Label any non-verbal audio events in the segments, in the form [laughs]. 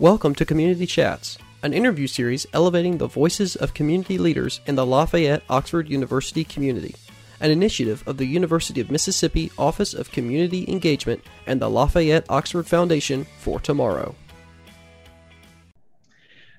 Welcome to Community Chats, an interview series elevating the voices of community leaders in the Lafayette Oxford University community, an initiative of the University of Mississippi Office of Community Engagement and the Lafayette Oxford Foundation for Tomorrow.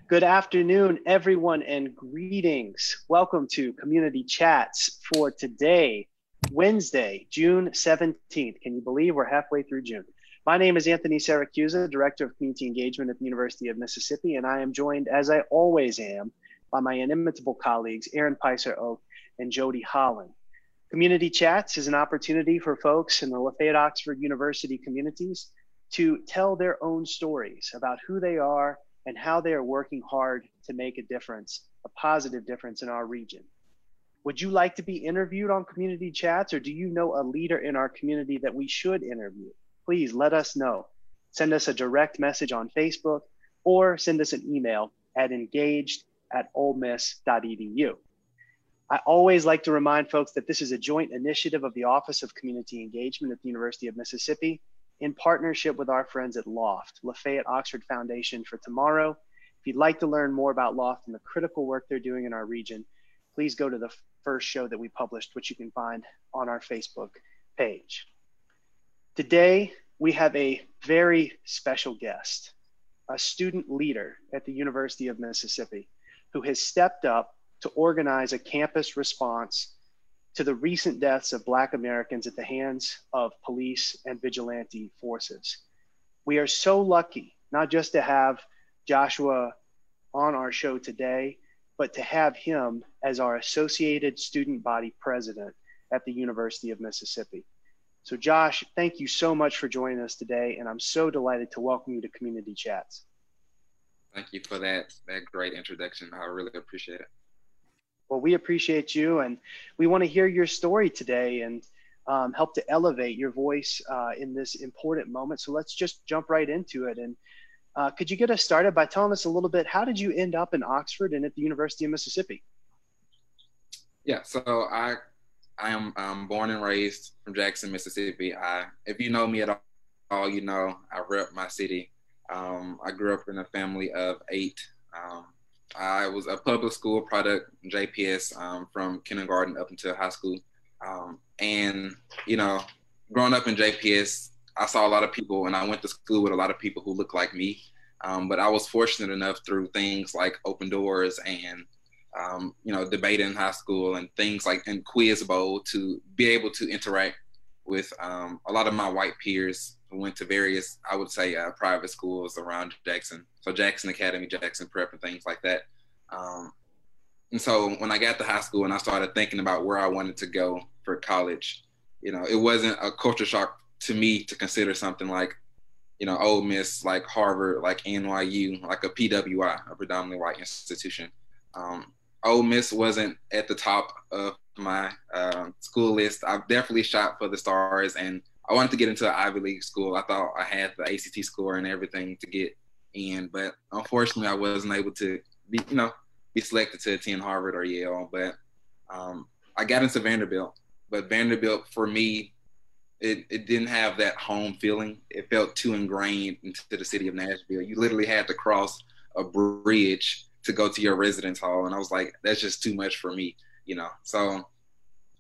Good afternoon, everyone, and greetings. Welcome to Community Chats for today, Wednesday, June 17th. Can you believe we're halfway through June? My name is Anthony Siracusa, Director of Community Engagement at the University of Mississippi, and I am joined, as I always am, by my inimitable colleagues, Erin Payseur Oakes and Jody Holland. Community Chats is an opportunity for folks in the Lafayette Oxford University communities to tell their own stories about who they are and how they are working hard to make a difference, a positive difference in our region. Would you like to be interviewed on Community Chats, or do you know a leader in our community that we should interview? Please let us know. Send us a direct message on Facebook or send us an email at engaged at olemiss.edu. I always like to remind folks that this is a joint initiative of the Office of Community Engagement at the University of Mississippi in partnership with our friends at LOFT, Lafayette Oxford Foundation for Tomorrow. If you'd like to learn more about LOFT and the critical work they're doing in our region, please go to the first show that we published, which you can find on our Facebook page. Today, we have a very special guest, a student leader at the University of Mississippi who has stepped up to organize a campus response to the recent deaths of Black Americans at the hands of police and vigilante forces. We are so lucky not just to have Joshua on our show today, but to have him as our Associated Student Body President at the University of Mississippi. So, Josh, thank you so much for joining us today, and I'm so delighted to welcome you to Community Chats. Thank you for that that great introduction. I really appreciate it. Well, we appreciate you, and we want to hear your story today and um, help to elevate your voice uh, in this important moment. So let's just jump right into it. And uh, could you get us started by telling us a little bit? How did you end up in Oxford and at the University of Mississippi? Yeah, so I I am um, born and raised from Jackson, Mississippi. I, if you know me at all, you know I rep my city. Um, I grew up in a family of eight. Um, I was a public school product, JPS, um, from kindergarten up until high school. Um, and, you know, growing up in JPS, I saw a lot of people and I went to school with a lot of people who looked like me. Um, but I was fortunate enough through things like Open Doors and um, you know, debate in high school and things like in Quiz Bowl to be able to interact with um, a lot of my white peers who went to various, I would say, uh, private schools around Jackson. So Jackson Academy, Jackson Prep, and things like that. Um, and so when I got to high school and I started thinking about where I wanted to go for college, you know, it wasn't a culture shock to me to consider something like, you know, Ole Miss, like Harvard, like NYU, like a PWI, a predominantly white institution. Um, Ole Miss wasn't at the top of my uh, school list. I definitely shot for the stars, and I wanted to get into an Ivy League school. I thought I had the ACT score and everything to get in, but unfortunately, I wasn't able to be, you know, be selected to attend Harvard or Yale. But um, I got into Vanderbilt, but Vanderbilt for me, it, it didn't have that home feeling. It felt too ingrained into the city of Nashville. You literally had to cross a bridge to go to your residence hall, and I was like, that's just too much for me, you know. So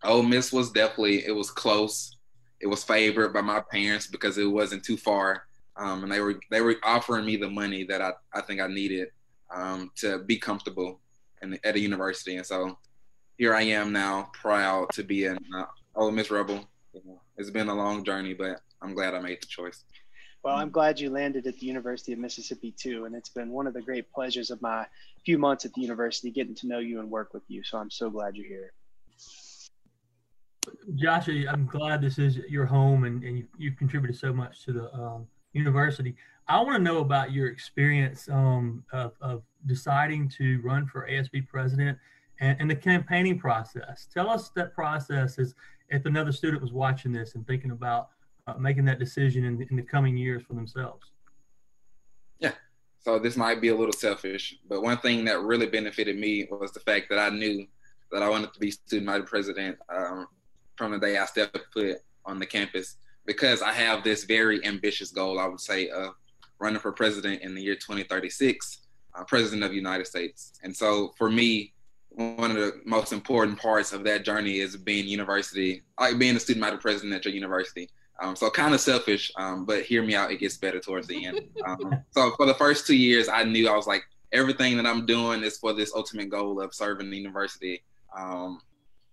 Ole Miss was definitely it was close. It was favored by my parents because it wasn't too far, um, and they were they were offering me the money that I, I think I needed um, to be comfortable in, at a university, and so here I am now, proud to be an uh, Ole Miss Rebel. It's been a long journey, but I'm glad I made the choice. Well, I'm glad you landed at the University of Mississippi too, and it's been one of the great pleasures of my few months at the university getting to know you and work with you. So I'm so glad you're here. Josh, I'm glad this is your home and, and you, you've contributed so much to the um, university. I want to know about your experience um, of, of, deciding to run for ASB president and, and, the campaigning process. Tell us that process is if another student was watching this and thinking about making that decision in, in the coming years for themselves. Yeah. So this might be a little selfish, but one thing that really benefited me was the fact that I knew that I wanted to be student body president um, from the day I stepped foot on the campus because I have this very ambitious goal, I would say, of running for president in the year 2036, uh, president of the United States. And so for me, one of the most important parts of that journey is being university, like being a student body president at your university. Um, so kind of selfish, um, but hear me out. It gets better towards the end. Um, so for the first two years, I knew I was like, everything that I'm doing is for this ultimate goal of serving the university. Um,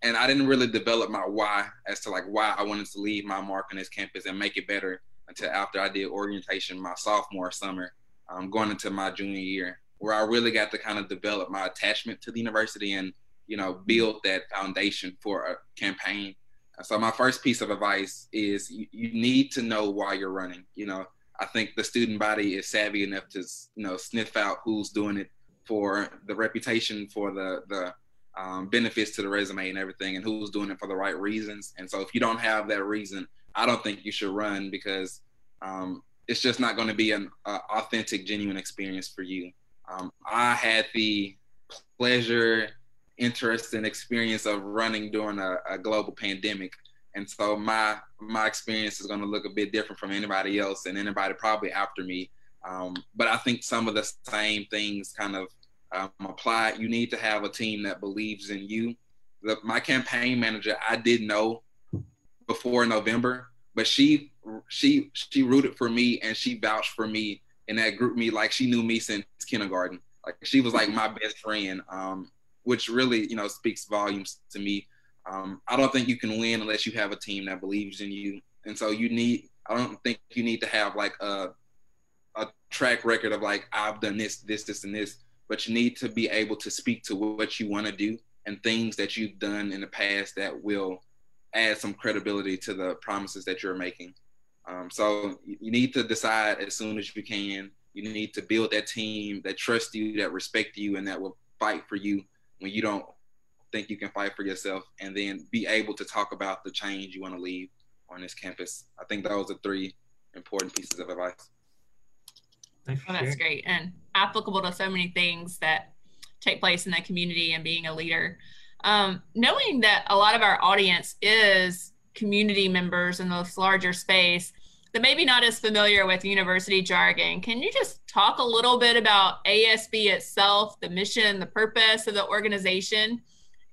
and I didn't really develop my why as to like why I wanted to leave my mark on this campus and make it better until after I did orientation my sophomore summer, um, going into my junior year, where I really got to kind of develop my attachment to the university and you know build that foundation for a campaign. So my first piece of advice is you, you need to know why you're running. You know, I think the student body is savvy enough to you know sniff out who's doing it for the reputation, for the the um, benefits to the resume and everything, and who's doing it for the right reasons. And so if you don't have that reason, I don't think you should run because um, it's just not going to be an uh, authentic, genuine experience for you. Um, I had the pleasure, interest, and experience of running during a, a global pandemic, and so my my experience is going to look a bit different from anybody else and anybody probably after me. Um, but I think some of the same things kind of um, apply. You need to have a team that believes in you. The, my campaign manager, I did know before November, but she she she rooted for me and she vouched for me in that GroupMe like she knew me since kindergarten. Like she was like my best friend, um, which really you know speaks volumes to me. Um, I don't think you can win unless you have a team that believes in you, and so you need. I don't think you need to have like a a track record of like I've done this, this, this, and this but you need to be able to speak to what you want to do and things that you've done in the past that will add some credibility to the promises that you're making. Um, so you need to decide as soon as you can. You need to build that team that trusts you, that respect you, and that will fight for you when you don't think you can fight for yourself, and then be able to talk about the change you want to leave on this campus. I think those are three important pieces of advice. Thanks well, that's great and applicable to so many things that take place in the community and being a leader. Um, knowing that a lot of our audience is community members in this larger space that maybe not as familiar with university jargon, can you just talk a little bit about ASB itself, the mission, the purpose of the organization,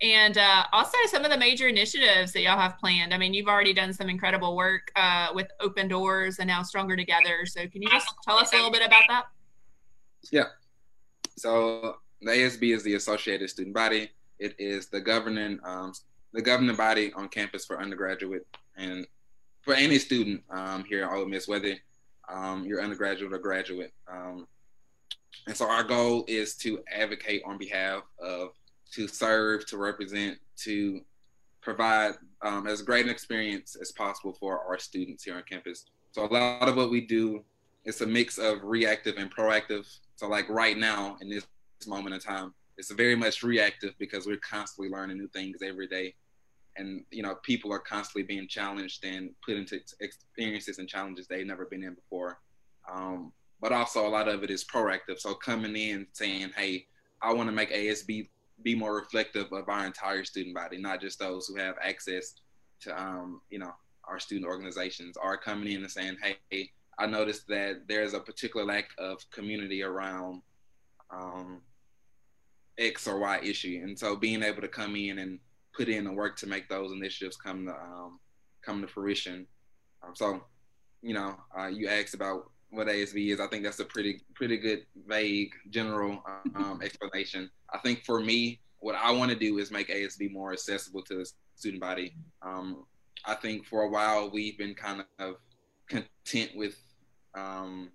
and uh, also some of the major initiatives that y'all have planned. I mean, you've already done some incredible work uh, with Open Doors and now Stronger Together. So, can you just tell us a little bit about that? Yeah. So, the ASB is the Associated Student Body. It is the governing um, the governing body on campus for undergraduate and for any student um, here at Ole Miss, whether um, you're undergraduate or graduate. Um, and so, our goal is to advocate on behalf of to serve, to represent, to provide um, as great an experience as possible for our students here on campus. So a lot of what we do is a mix of reactive and proactive. So like right now in this moment in time, it's very much reactive because we're constantly learning new things every day. And you know, people are constantly being challenged and put into experiences and challenges they've never been in before. Um, but also a lot of it is proactive. So coming in saying, "Hey, I want to make ASB be more reflective of our entire student body, not just those who have access to, um, you know, our student organizations are coming in and saying, hey, I noticed that there's a particular lack of community around um, X or Y issue. And so being able to come in and put in the work to make those initiatives come to, um, come to fruition. Um, so, you know, uh, you asked about what ASB is. I think that's a pretty pretty good vague general um, [laughs] explanation. I think for me, what I want to do is make ASB more accessible to the student body. Um, I think for a while we've been kind of content with um,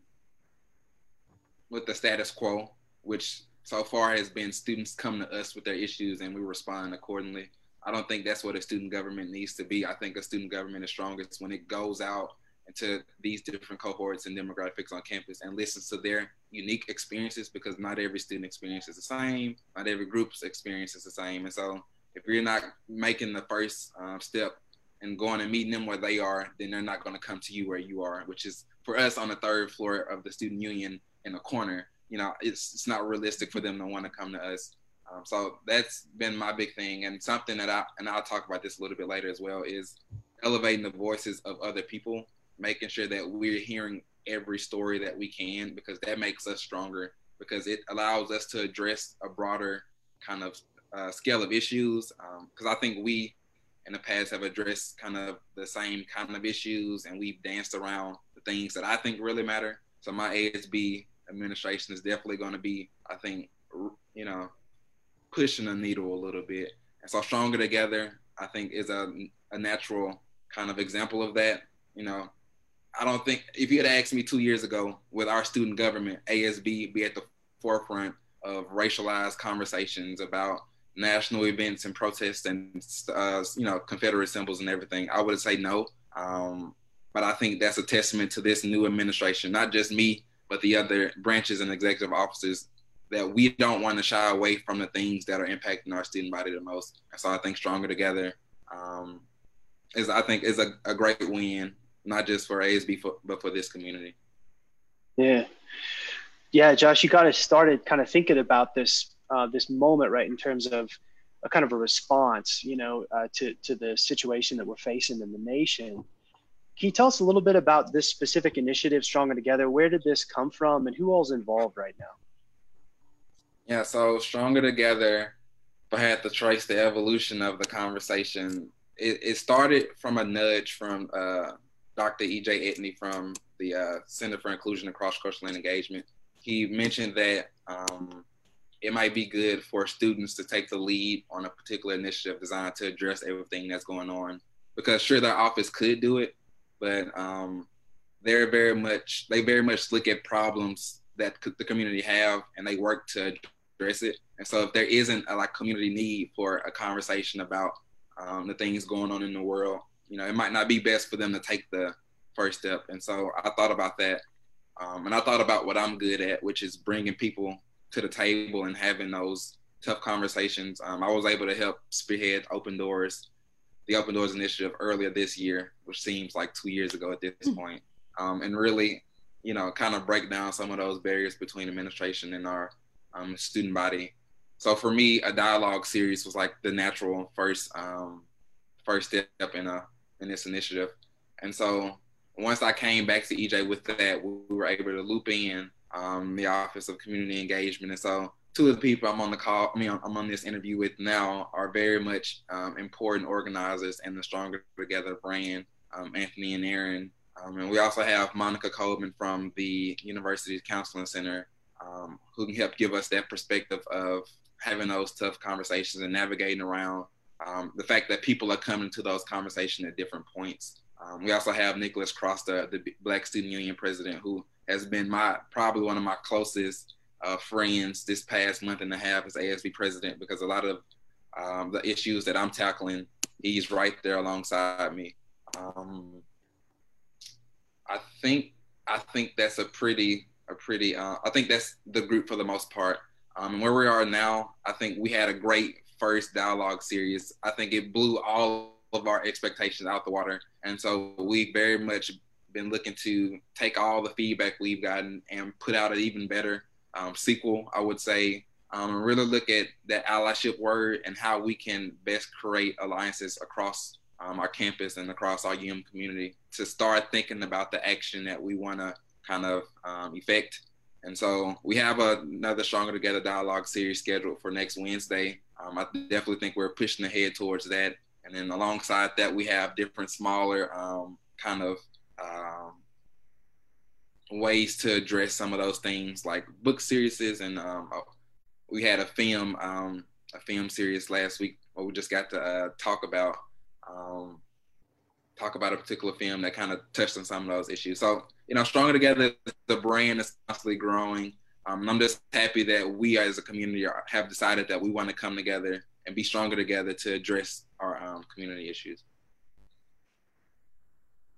with the status quo, which so far has been students come to us with their issues and we respond accordingly. I don't think that's what a student government needs to be. I think a student government is strongest when it goes out into these different cohorts and demographics on campus and listens to their unique experiences because not every student experience is the same, not every group's experience is the same. And so if you're not making the first um, step and going and meeting them where they are, then they're not going to come to you where you are, which is for us on the third floor of the student union in a corner. You know, it's, it's not realistic for them to want to come to us. Um, so that's been my big thing, and something that I and I'll talk about this a little bit later as well is elevating the voices of other people making sure that we're hearing every story that we can because that makes us stronger because it allows us to address a broader kind of uh, scale of issues. Because um, I think we in the past have addressed kind of the same kind of issues and we've danced around the things that I think really matter. So my ASB administration is definitely going to be, I think, you know, pushing a needle a little bit. And so stronger together, I think, is a, a natural kind of example of that. You know, I don't think if you had asked me two years ago, with our student government, ASB be at the forefront of racialized conversations about national events and protests and uh, you know Confederate symbols and everything, I would say no. Um, but I think that's a testament to this new administration, not just me, but the other branches and executive officers that we don't want to shy away from the things that are impacting our student body the most. So I think stronger together um, is I think is a, a great win, not just for ASB for, but for this community. Yeah, yeah, Josh, you got us started kind of thinking about this uh, this moment, right, in terms of a kind of a response, you know, uh, to to the situation that we're facing in the nation. Can you tell us a little bit about this specific initiative, Stronger Together? Where did this come from, and who all's involved right now? Yeah, so Stronger Together, if I had to trace the evolution of the conversation, it, it started from a nudge from uh, Dr. E.J. Edney from the uh, Center for Inclusion and Cross-Cultural Engagement. He mentioned that um, it might be good for students to take the lead on a particular initiative designed to address everything that's going on. Because sure, their office could do it, but um, they're very much they very much look at problems that the community have and they work to address it. And so if there isn't a like community need for a conversation about um, the things going on in the world, you know, it might not be best for them to take the first step. And so I thought about that. Um, and I thought about what I'm good at, which is bringing people to the table and having those tough conversations. Um, I was able to help spearhead Open Doors, the Open Doors initiative earlier this year, which seems like two years ago at this mm-hmm. point, um, and really, you know, kind of break down some of those barriers between administration and our um, student body. So for me, a dialogue series was like the natural first um, first step in a in this initiative. And so once I came back to EJ with that, we were able to loop in um, the Office of Community Engagement. And so two of the people I'm on the call, I mean, I'm on this interview with now are very much um, important organizers in the Stronger Together brand, um, Anthony and Erin. Um, and we also have Monica Coleman from the University Counseling Center um, who can help give us that perspective of having those tough conversations and navigating around um, the fact that people are coming to those conversations at different points. Um, we also have Nicholas Cross, the, Black Student Union president, who has been my probably one of my closest uh, friends this past month and a half as ASB president because a lot of um, the issues that I'm tackling, he's right there alongside me. Um, I think I think that's a pretty a pretty. Uh, I think that's the group for the most part. Um, and where we are now, I think we had a great first dialogue series. I think it blew all of our expectations out the water, and so we very much been looking to take all the feedback we've gotten and put out an even better um, sequel. I would say, um, and really look at that allyship word and how we can best create alliances across um, our campus and across our UM community to start thinking about the action that we want to kind of um, effect. And so we have another Stronger Together dialogue series scheduled for next Wednesday. Um, I definitely think we're pushing ahead towards that. And then alongside that, we have different smaller um, kind of um, ways to address some of those things, like book series. And um, oh, we had a film, um, a film series last week where we just got to uh, talk about um, talk about a particular film that kind of touched on some of those issues. So, you know, Stronger Together, the brand is constantly growing. Um, and I'm just happy that we as a community are, have decided that we want to come together and be stronger together to address our um, community issues.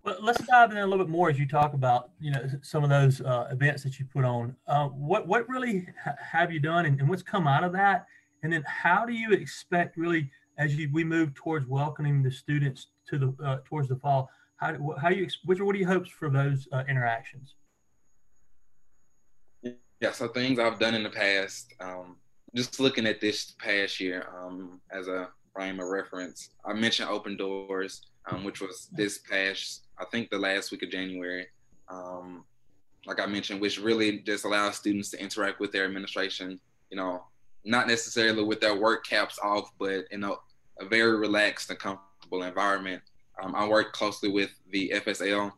Well, let's dive in a little bit more as you talk about, you know, some of those uh, events that you put on. Uh, what what really ha- have you done, and, and what's come out of that? And then how do you expect really as you, we move towards welcoming the students to the uh, towards the fall. How how you which what are your hopes for those uh, interactions? Yeah, so things I've done in the past. Um, just looking at this past year um, as a frame of reference, I mentioned Open Doors, um, which was this past, I think, the last week of January. Um, like I mentioned, which really just allows students to interact with their administration, you know, not necessarily with their work caps off, but in a, a very relaxed and comfortable environment. Um, I worked closely with the FSL,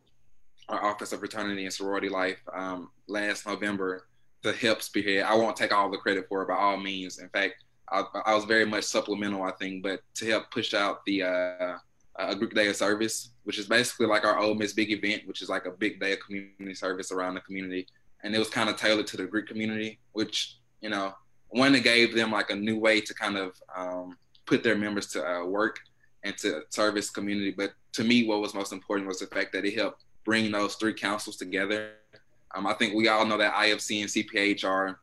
our Office of Fraternity and Sorority Life, um, last November to help spearhead. I won't take all the credit for it by all means. In fact, I, I was very much supplemental, I think, but to help push out the uh, a Greek day of service, which is basically like our Ole Miss big event, which is like a big day of community service around the community. And it was kind of tailored to the Greek community, which, you know, one that gave them like a new way to kind of um, put their members to uh, work and to service community. But to me, what was most important was the fact that it helped bring those three councils together. Um, I think we all know that IFC and CPH are,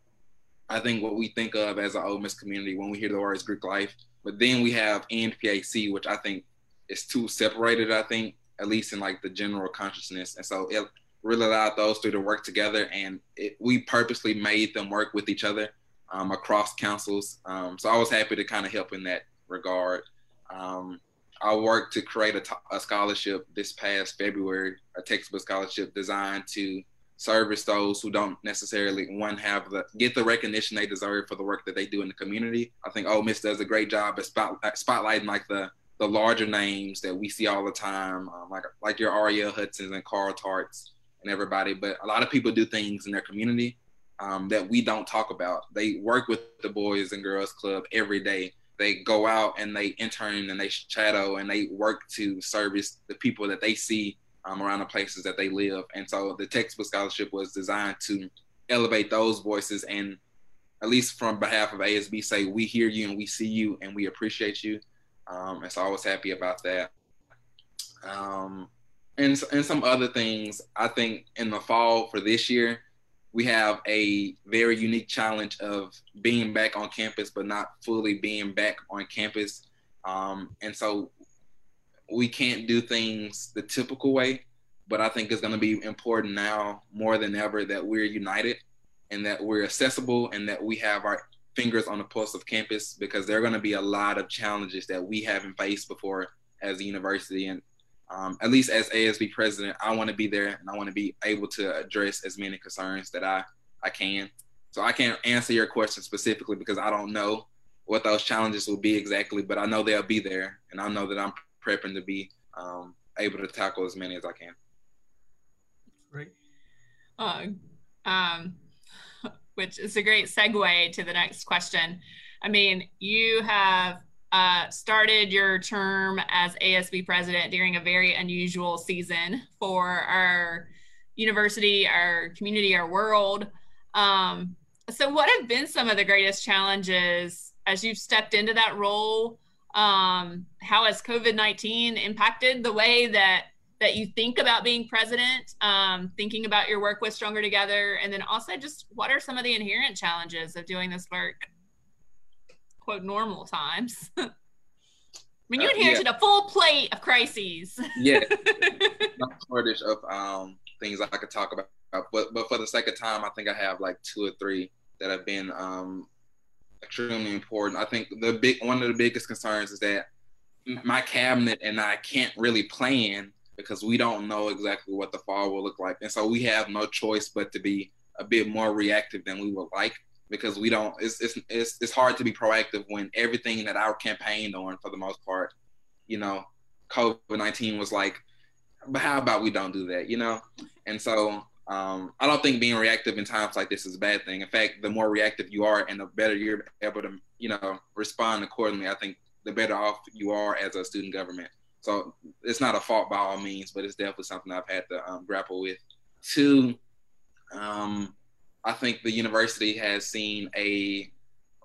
I think, what we think of as an Ole Miss community when we hear the words Greek life. But then we have NPHC, which I think is too separated. I think at least in like the general consciousness, and so it really allowed those three to work together, and it, we purposely made them work with each other um, across councils. Um, so I was happy to kind of help in that regard. Um, I worked to create a, t- a scholarship this past February, a textbook scholarship designed to service those who don't necessarily one have the get the recognition they deserve for the work that they do in the community. I think Ole Miss does a great job at spot, spotlighting like the the larger names that we see all the time, um, like like your Arielle Hudsons and Carl Tarts and everybody. But a lot of people do things in their community um, that we don't talk about. They work with the Boys and Girls Club every day. They go out and they intern and they shadow and they work to service the people that they see um, around the places that they live. And so the textbook scholarship was designed to elevate those voices and at least from behalf of ASB say we hear you and we see you and we appreciate you um, and so I was happy about that. Um, and, and some other things, I think in the fall for this year, we have a very unique challenge of being back on campus, but not fully being back on campus. Um, and so we can't do things the typical way, but I think it's going to be important now more than ever that we're united and that we're accessible and that we have our fingers on the pulse of campus because there are going to be a lot of challenges that we haven't faced before as a university. And um, at least as ASB president, I want to be there and I want to be able to address as many concerns that I, I can. So I can't answer your question specifically because I don't know what those challenges will be exactly, but I know they'll be there and I know that I'm prepping to be um, able to tackle as many as I can. Great. Uh, um, which is a great segue to the next question. I mean, you have uh, started your term as ASB president during a very unusual season for our university, our community, our world. Um, so, what have been some of the greatest challenges as you've stepped into that role? Um, how has COVID 19 impacted the way that that you think about being president, um, thinking about your work with Stronger Together, and then also just what are some of the inherent challenges of doing this work, quote, normal times? [laughs] I mean, you uh, inherited yeah. a full plate of crises. yeah, [laughs] not shortage of um, things I could talk about, but but for the sake of time, I think I have like two or three that have been um, extremely important. I think the big one of the biggest concerns is that my cabinet and I can't really plan because we don't know exactly what the fall will look like. And so we have no choice but to be a bit more reactive than we would like because we don't it's it's it's, it's hard to be proactive when everything that our campaigned on for the most part, you know, COVID-19 was like but how about we don't do that, you know? And so um, I don't think being reactive in times like this is a bad thing. In fact, the more reactive you are and the better you're able to, you know, respond accordingly, I think the better off you are as a student government. So it's not a fault by all means, but it's definitely something I've had to um, grapple with. Two, um, I think the university has seen a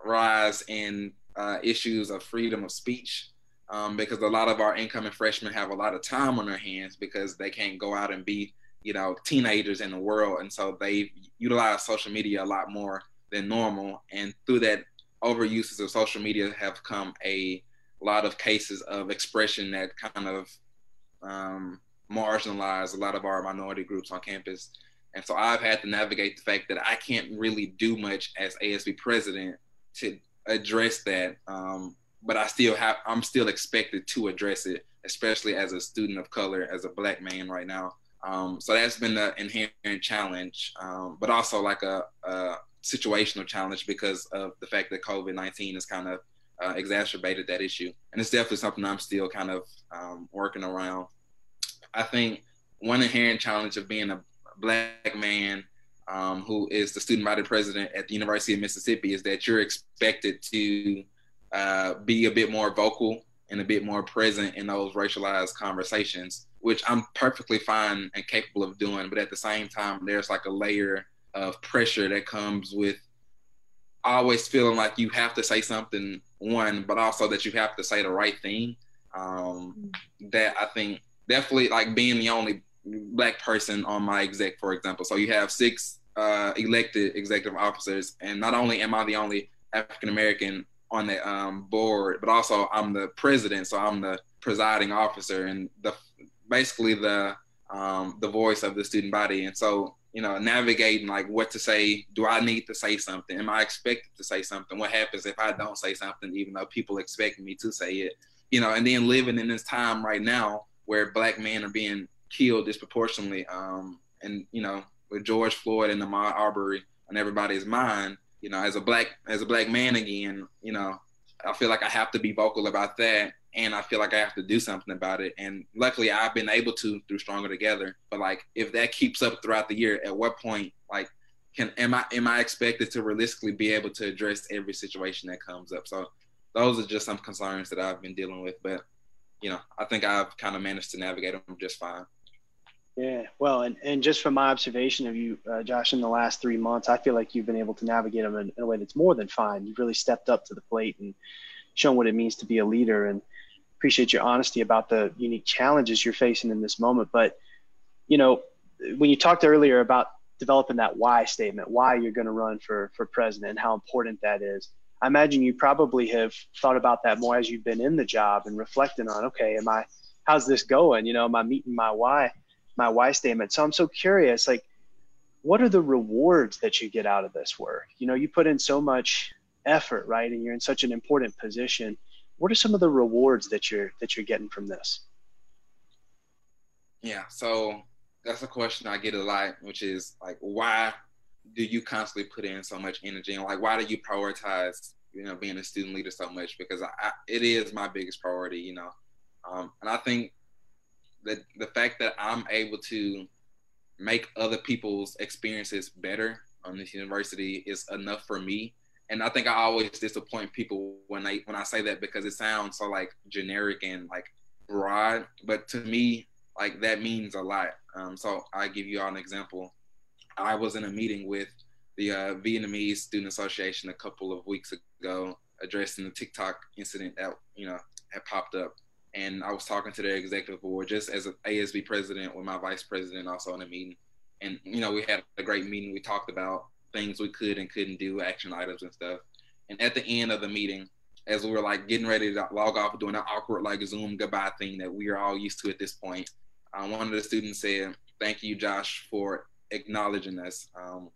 rise in uh, issues of freedom of speech um, because a lot of our incoming freshmen have a lot of time on their hands because they can't go out and be, you know, teenagers in the world, and so they utilize social media a lot more than normal. And through that, overuses of social media have come a lot of cases of expression that kind of um, marginalize a lot of our minority groups on campus. And so I've had to navigate the fact that I can't really do much as ASB president to address that. Um, but I still have, I'm still expected to address it, especially as a student of color, as a black man right now. Um, so that's been the inherent challenge, um, but also like a, a, situational challenge because of the fact that COVID 19 has kind of uh, exacerbated that issue. And it's definitely something I'm still kind of um, working around. I think one inherent challenge of being a black man um, who is the student body president at the University of Mississippi is that you're expected to uh, be a bit more vocal and a bit more present in those racialized conversations, which I'm perfectly fine and capable of doing. But at the same time, there's like a layer of pressure that comes with always feeling like you have to say something, one, but also that you have to say the right thing. Um, that I think definitely like being the only black person on my exec, for example. So you have six uh, elected executive officers, and not only am I the only African American on the um, board, but also I'm the president, so I'm the presiding officer and the basically the um, the voice of the student body. And so you know, navigating like what to say. Do I need to say something? Am I expected to say something? What happens if I don't say something, even though people expect me to say it? You know, and then living in this time right now where black men are being killed disproportionately, um, and you know, with George Floyd and Ahmaud Arbery on everybody's mind, you know, as a black as a black man again, you know, I feel like I have to be vocal about that and I feel like I have to do something about it. And luckily I've been able to through Stronger Together. But like if that keeps up throughout the year, at what point like can am I am I expected to realistically be able to address every situation that comes up? So those are just some concerns that I've been dealing with. But you know, I think I've kind of managed to navigate them just fine. Yeah, well, and, and just from my observation of you, uh, Josh, in the last three months, I feel like you've been able to navigate them in, in, a way that's more than fine. You've really stepped up to the plate and shown what it means to be a leader. And appreciate your honesty about the unique challenges you're facing in this moment. But, you know, when you talked earlier about developing that why statement, why you're going to run for for president, and how important that is. I imagine you probably have thought about that more as you've been in the job and reflecting on, okay, am I, how's this going? You know, am I meeting my why? My why statement. So I'm so curious, like, what are the rewards that you get out of this work? You know, you put in so much effort, right? And you're in such an important position. What are some of the rewards that you're that you're getting from this? Yeah, so that's a question I get a lot, which is like, why do you constantly put in so much energy, and like, why do you prioritize, you know, being a student leader so much? Because I, I, it is my biggest priority, you know, um, and I think the the fact that I'm able to make other people's experiences better on this university is enough for me. And I think I always disappoint people when I when I say that because it sounds so like generic and like broad, but to me, like that means a lot. Um, so I give you all an example. I was in a meeting with the uh, Vietnamese Student Association a couple of weeks ago, addressing the TikTok incident that you know had popped up and I was talking to their executive board just as an ASB president with my vice president also in a meeting. And you know, we had a great meeting. We talked about things we could and couldn't do, action items and stuff. And at the end of the meeting, as we were like getting ready to log off, doing that awkward like Zoom goodbye thing that we are all used to at this point, uh, one of the students said, "Thank you, Josh, for acknowledging us." Um,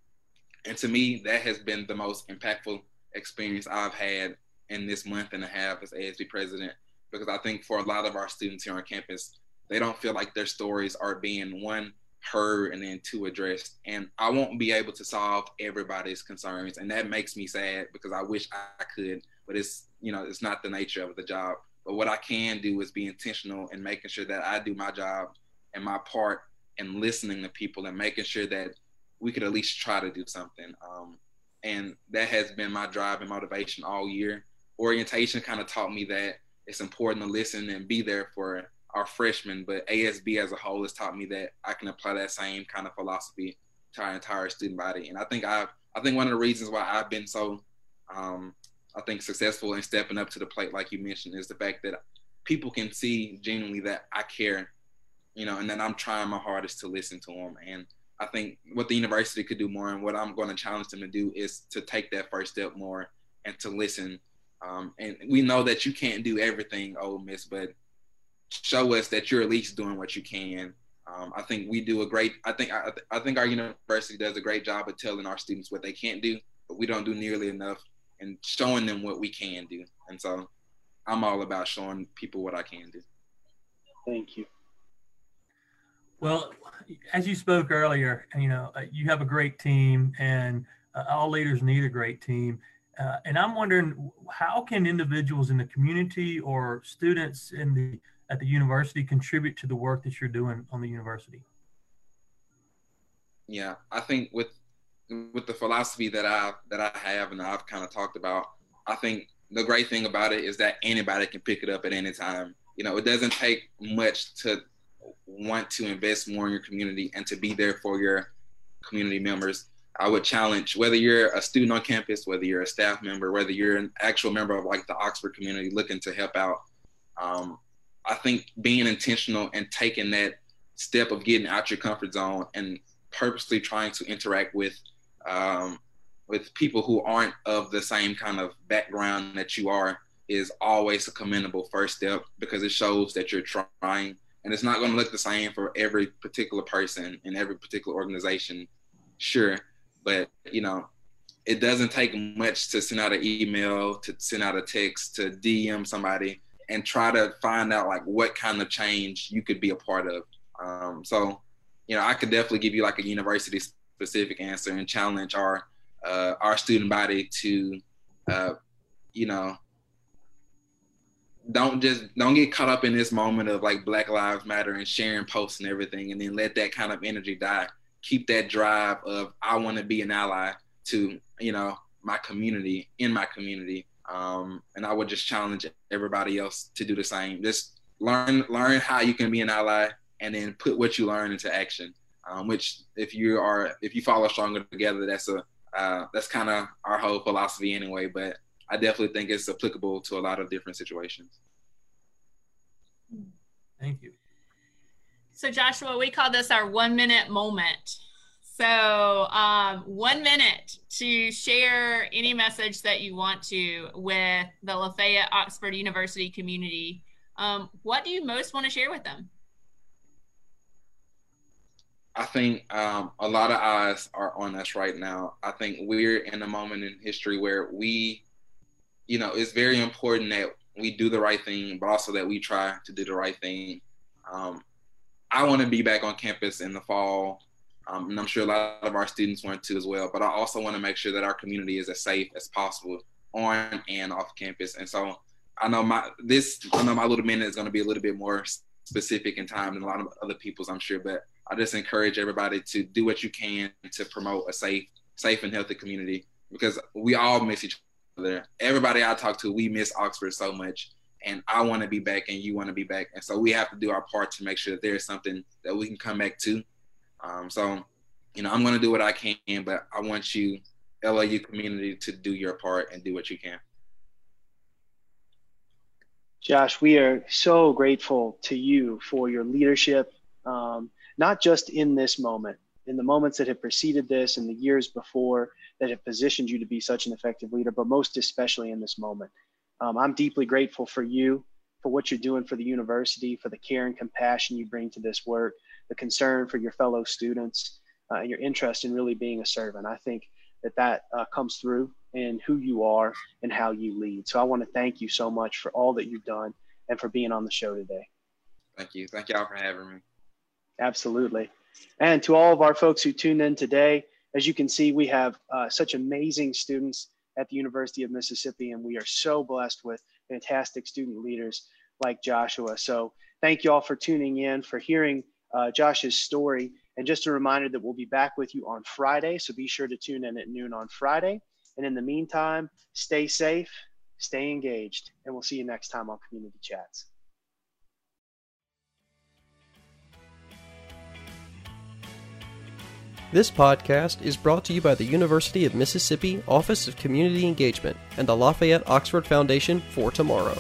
and to me, that has been the most impactful experience I've had in this month and a half as ASB president because I think for a lot of our students here on campus, they don't feel like their stories are being one heard and then two addressed. And I won't be able to solve everybody's concerns, and that makes me sad because I wish I could, but it's you know it's not the nature of the job. But what I can do is be intentional and in making sure that I do my job and my part and listening to people and making sure that we could at least try to do something. Um, and that has been my drive and motivation all year. Orientation kind of taught me that it's important to listen and be there for our freshmen. But ASB as a whole has taught me that I can apply that same kind of philosophy to our entire student body. And I think I've I think one of the reasons why I've been so um, I think successful in stepping up to the plate, like you mentioned, is the fact that people can see genuinely that I care, you know, and that I'm trying my hardest to listen to them. And I think what the university could do more, and what I'm going to challenge them to do, is to take that first step more and to listen um, and we know that you can't do everything, Ole Miss, but show us that you're at least doing what you can. Um, I think we do a great. I think I, I think our university does a great job of telling our students what they can't do, but we don't do nearly enough and showing them what we can do. And so, I'm all about showing people what I can do. Thank you. Well, as you spoke earlier, you know, uh, you have a great team, and uh, all leaders need a great team. Uh, and I'm wondering, how can individuals in the community or students in the at the university contribute to the work that you're doing on the university? Yeah, I think with with the philosophy that I that I have and I've kind of talked about, I think the great thing about it is that anybody can pick it up at any time. You know, it doesn't take much to want to invest more in your community and to be there for your community members. I would challenge whether you're a student on campus, whether you're a staff member, whether you're an actual member of like the Oxford community looking to help out. Um, I think being intentional and taking that step of getting out your comfort zone and purposely trying to interact with um, with people who aren't of the same kind of background that you are is always a commendable first step because it shows that you're trying and it's not going to look the same for every particular person in every particular organization sure but you know it doesn't take much to send out an email to send out a text to dm somebody and try to find out like what kind of change you could be a part of um, so you know i could definitely give you like a university specific answer and challenge our uh, our student body to, uh, you know, don't just don't get caught up in this moment of like Black Lives Matter and sharing posts and everything, and then let that kind of energy die. Keep that drive of I want to be an ally to you know my community in my community, um, and I would just challenge everybody else to do the same. Just learn learn how you can be an ally, and then put what you learn into action. Um, which if you are if you follow stronger together, that's a uh, that's kind of our whole philosophy anyway. But I definitely think it's applicable to a lot of different situations. Thank you. So Joshua, we call this our one minute moment. So um, one minute to share any message that you want to with the Lafayette Oxford University community. Um, what do you most want to share with them? I think um, a lot of eyes are on us right now. I think we're in a moment in history where we, you know, it's very important that we do the right thing, but also that we try to do the right thing. Um, I want to be back on campus in the fall, um, and I'm sure a lot of our students want to as well. But I also want to make sure that our community is as safe as possible on and off campus. And so I know my this I know my little minute is going to be a little bit more specific in time than a lot of other people's, I'm sure, but I just encourage everybody to do what you can to promote a safe, safe and healthy community because we all miss each other. Everybody I talk to, we miss Oxford so much, and I want to be back, and you want to be back, and so we have to do our part to make sure that there is something that we can come back to. Um, so, you know, I'm going to do what I can, but I want you, LIU community, to do your part and do what you can. Josh, we are so grateful to you for your leadership. Um, not just in this moment, in the moments that have preceded this and the years before that have positioned you to be such an effective leader, but most especially in this moment. Um, I'm deeply grateful for you, for what you're doing for the university, for the care and compassion you bring to this work, the concern for your fellow students, uh, and your interest in really being a servant. I think that that uh, comes through in who you are and how you lead. So I want to thank you so much for all that you've done and for being on the show today. Thank you. Thank y'all for having me. Absolutely. And to all of our folks who tuned in today, as you can see, we have uh, such amazing students at the University of Mississippi, and we are so blessed with fantastic student leaders like Joshua. So thank you all for tuning in, for hearing uh, Josh's story. And just a reminder that we'll be back with you on Friday. So be sure to tune in at noon on Friday. And in the meantime, stay safe, stay engaged, and we'll see you next time on Community Chats. This podcast is brought to you by the University of Mississippi Office of Community Engagement and the Lafayette Oxford Foundation for Tomorrow.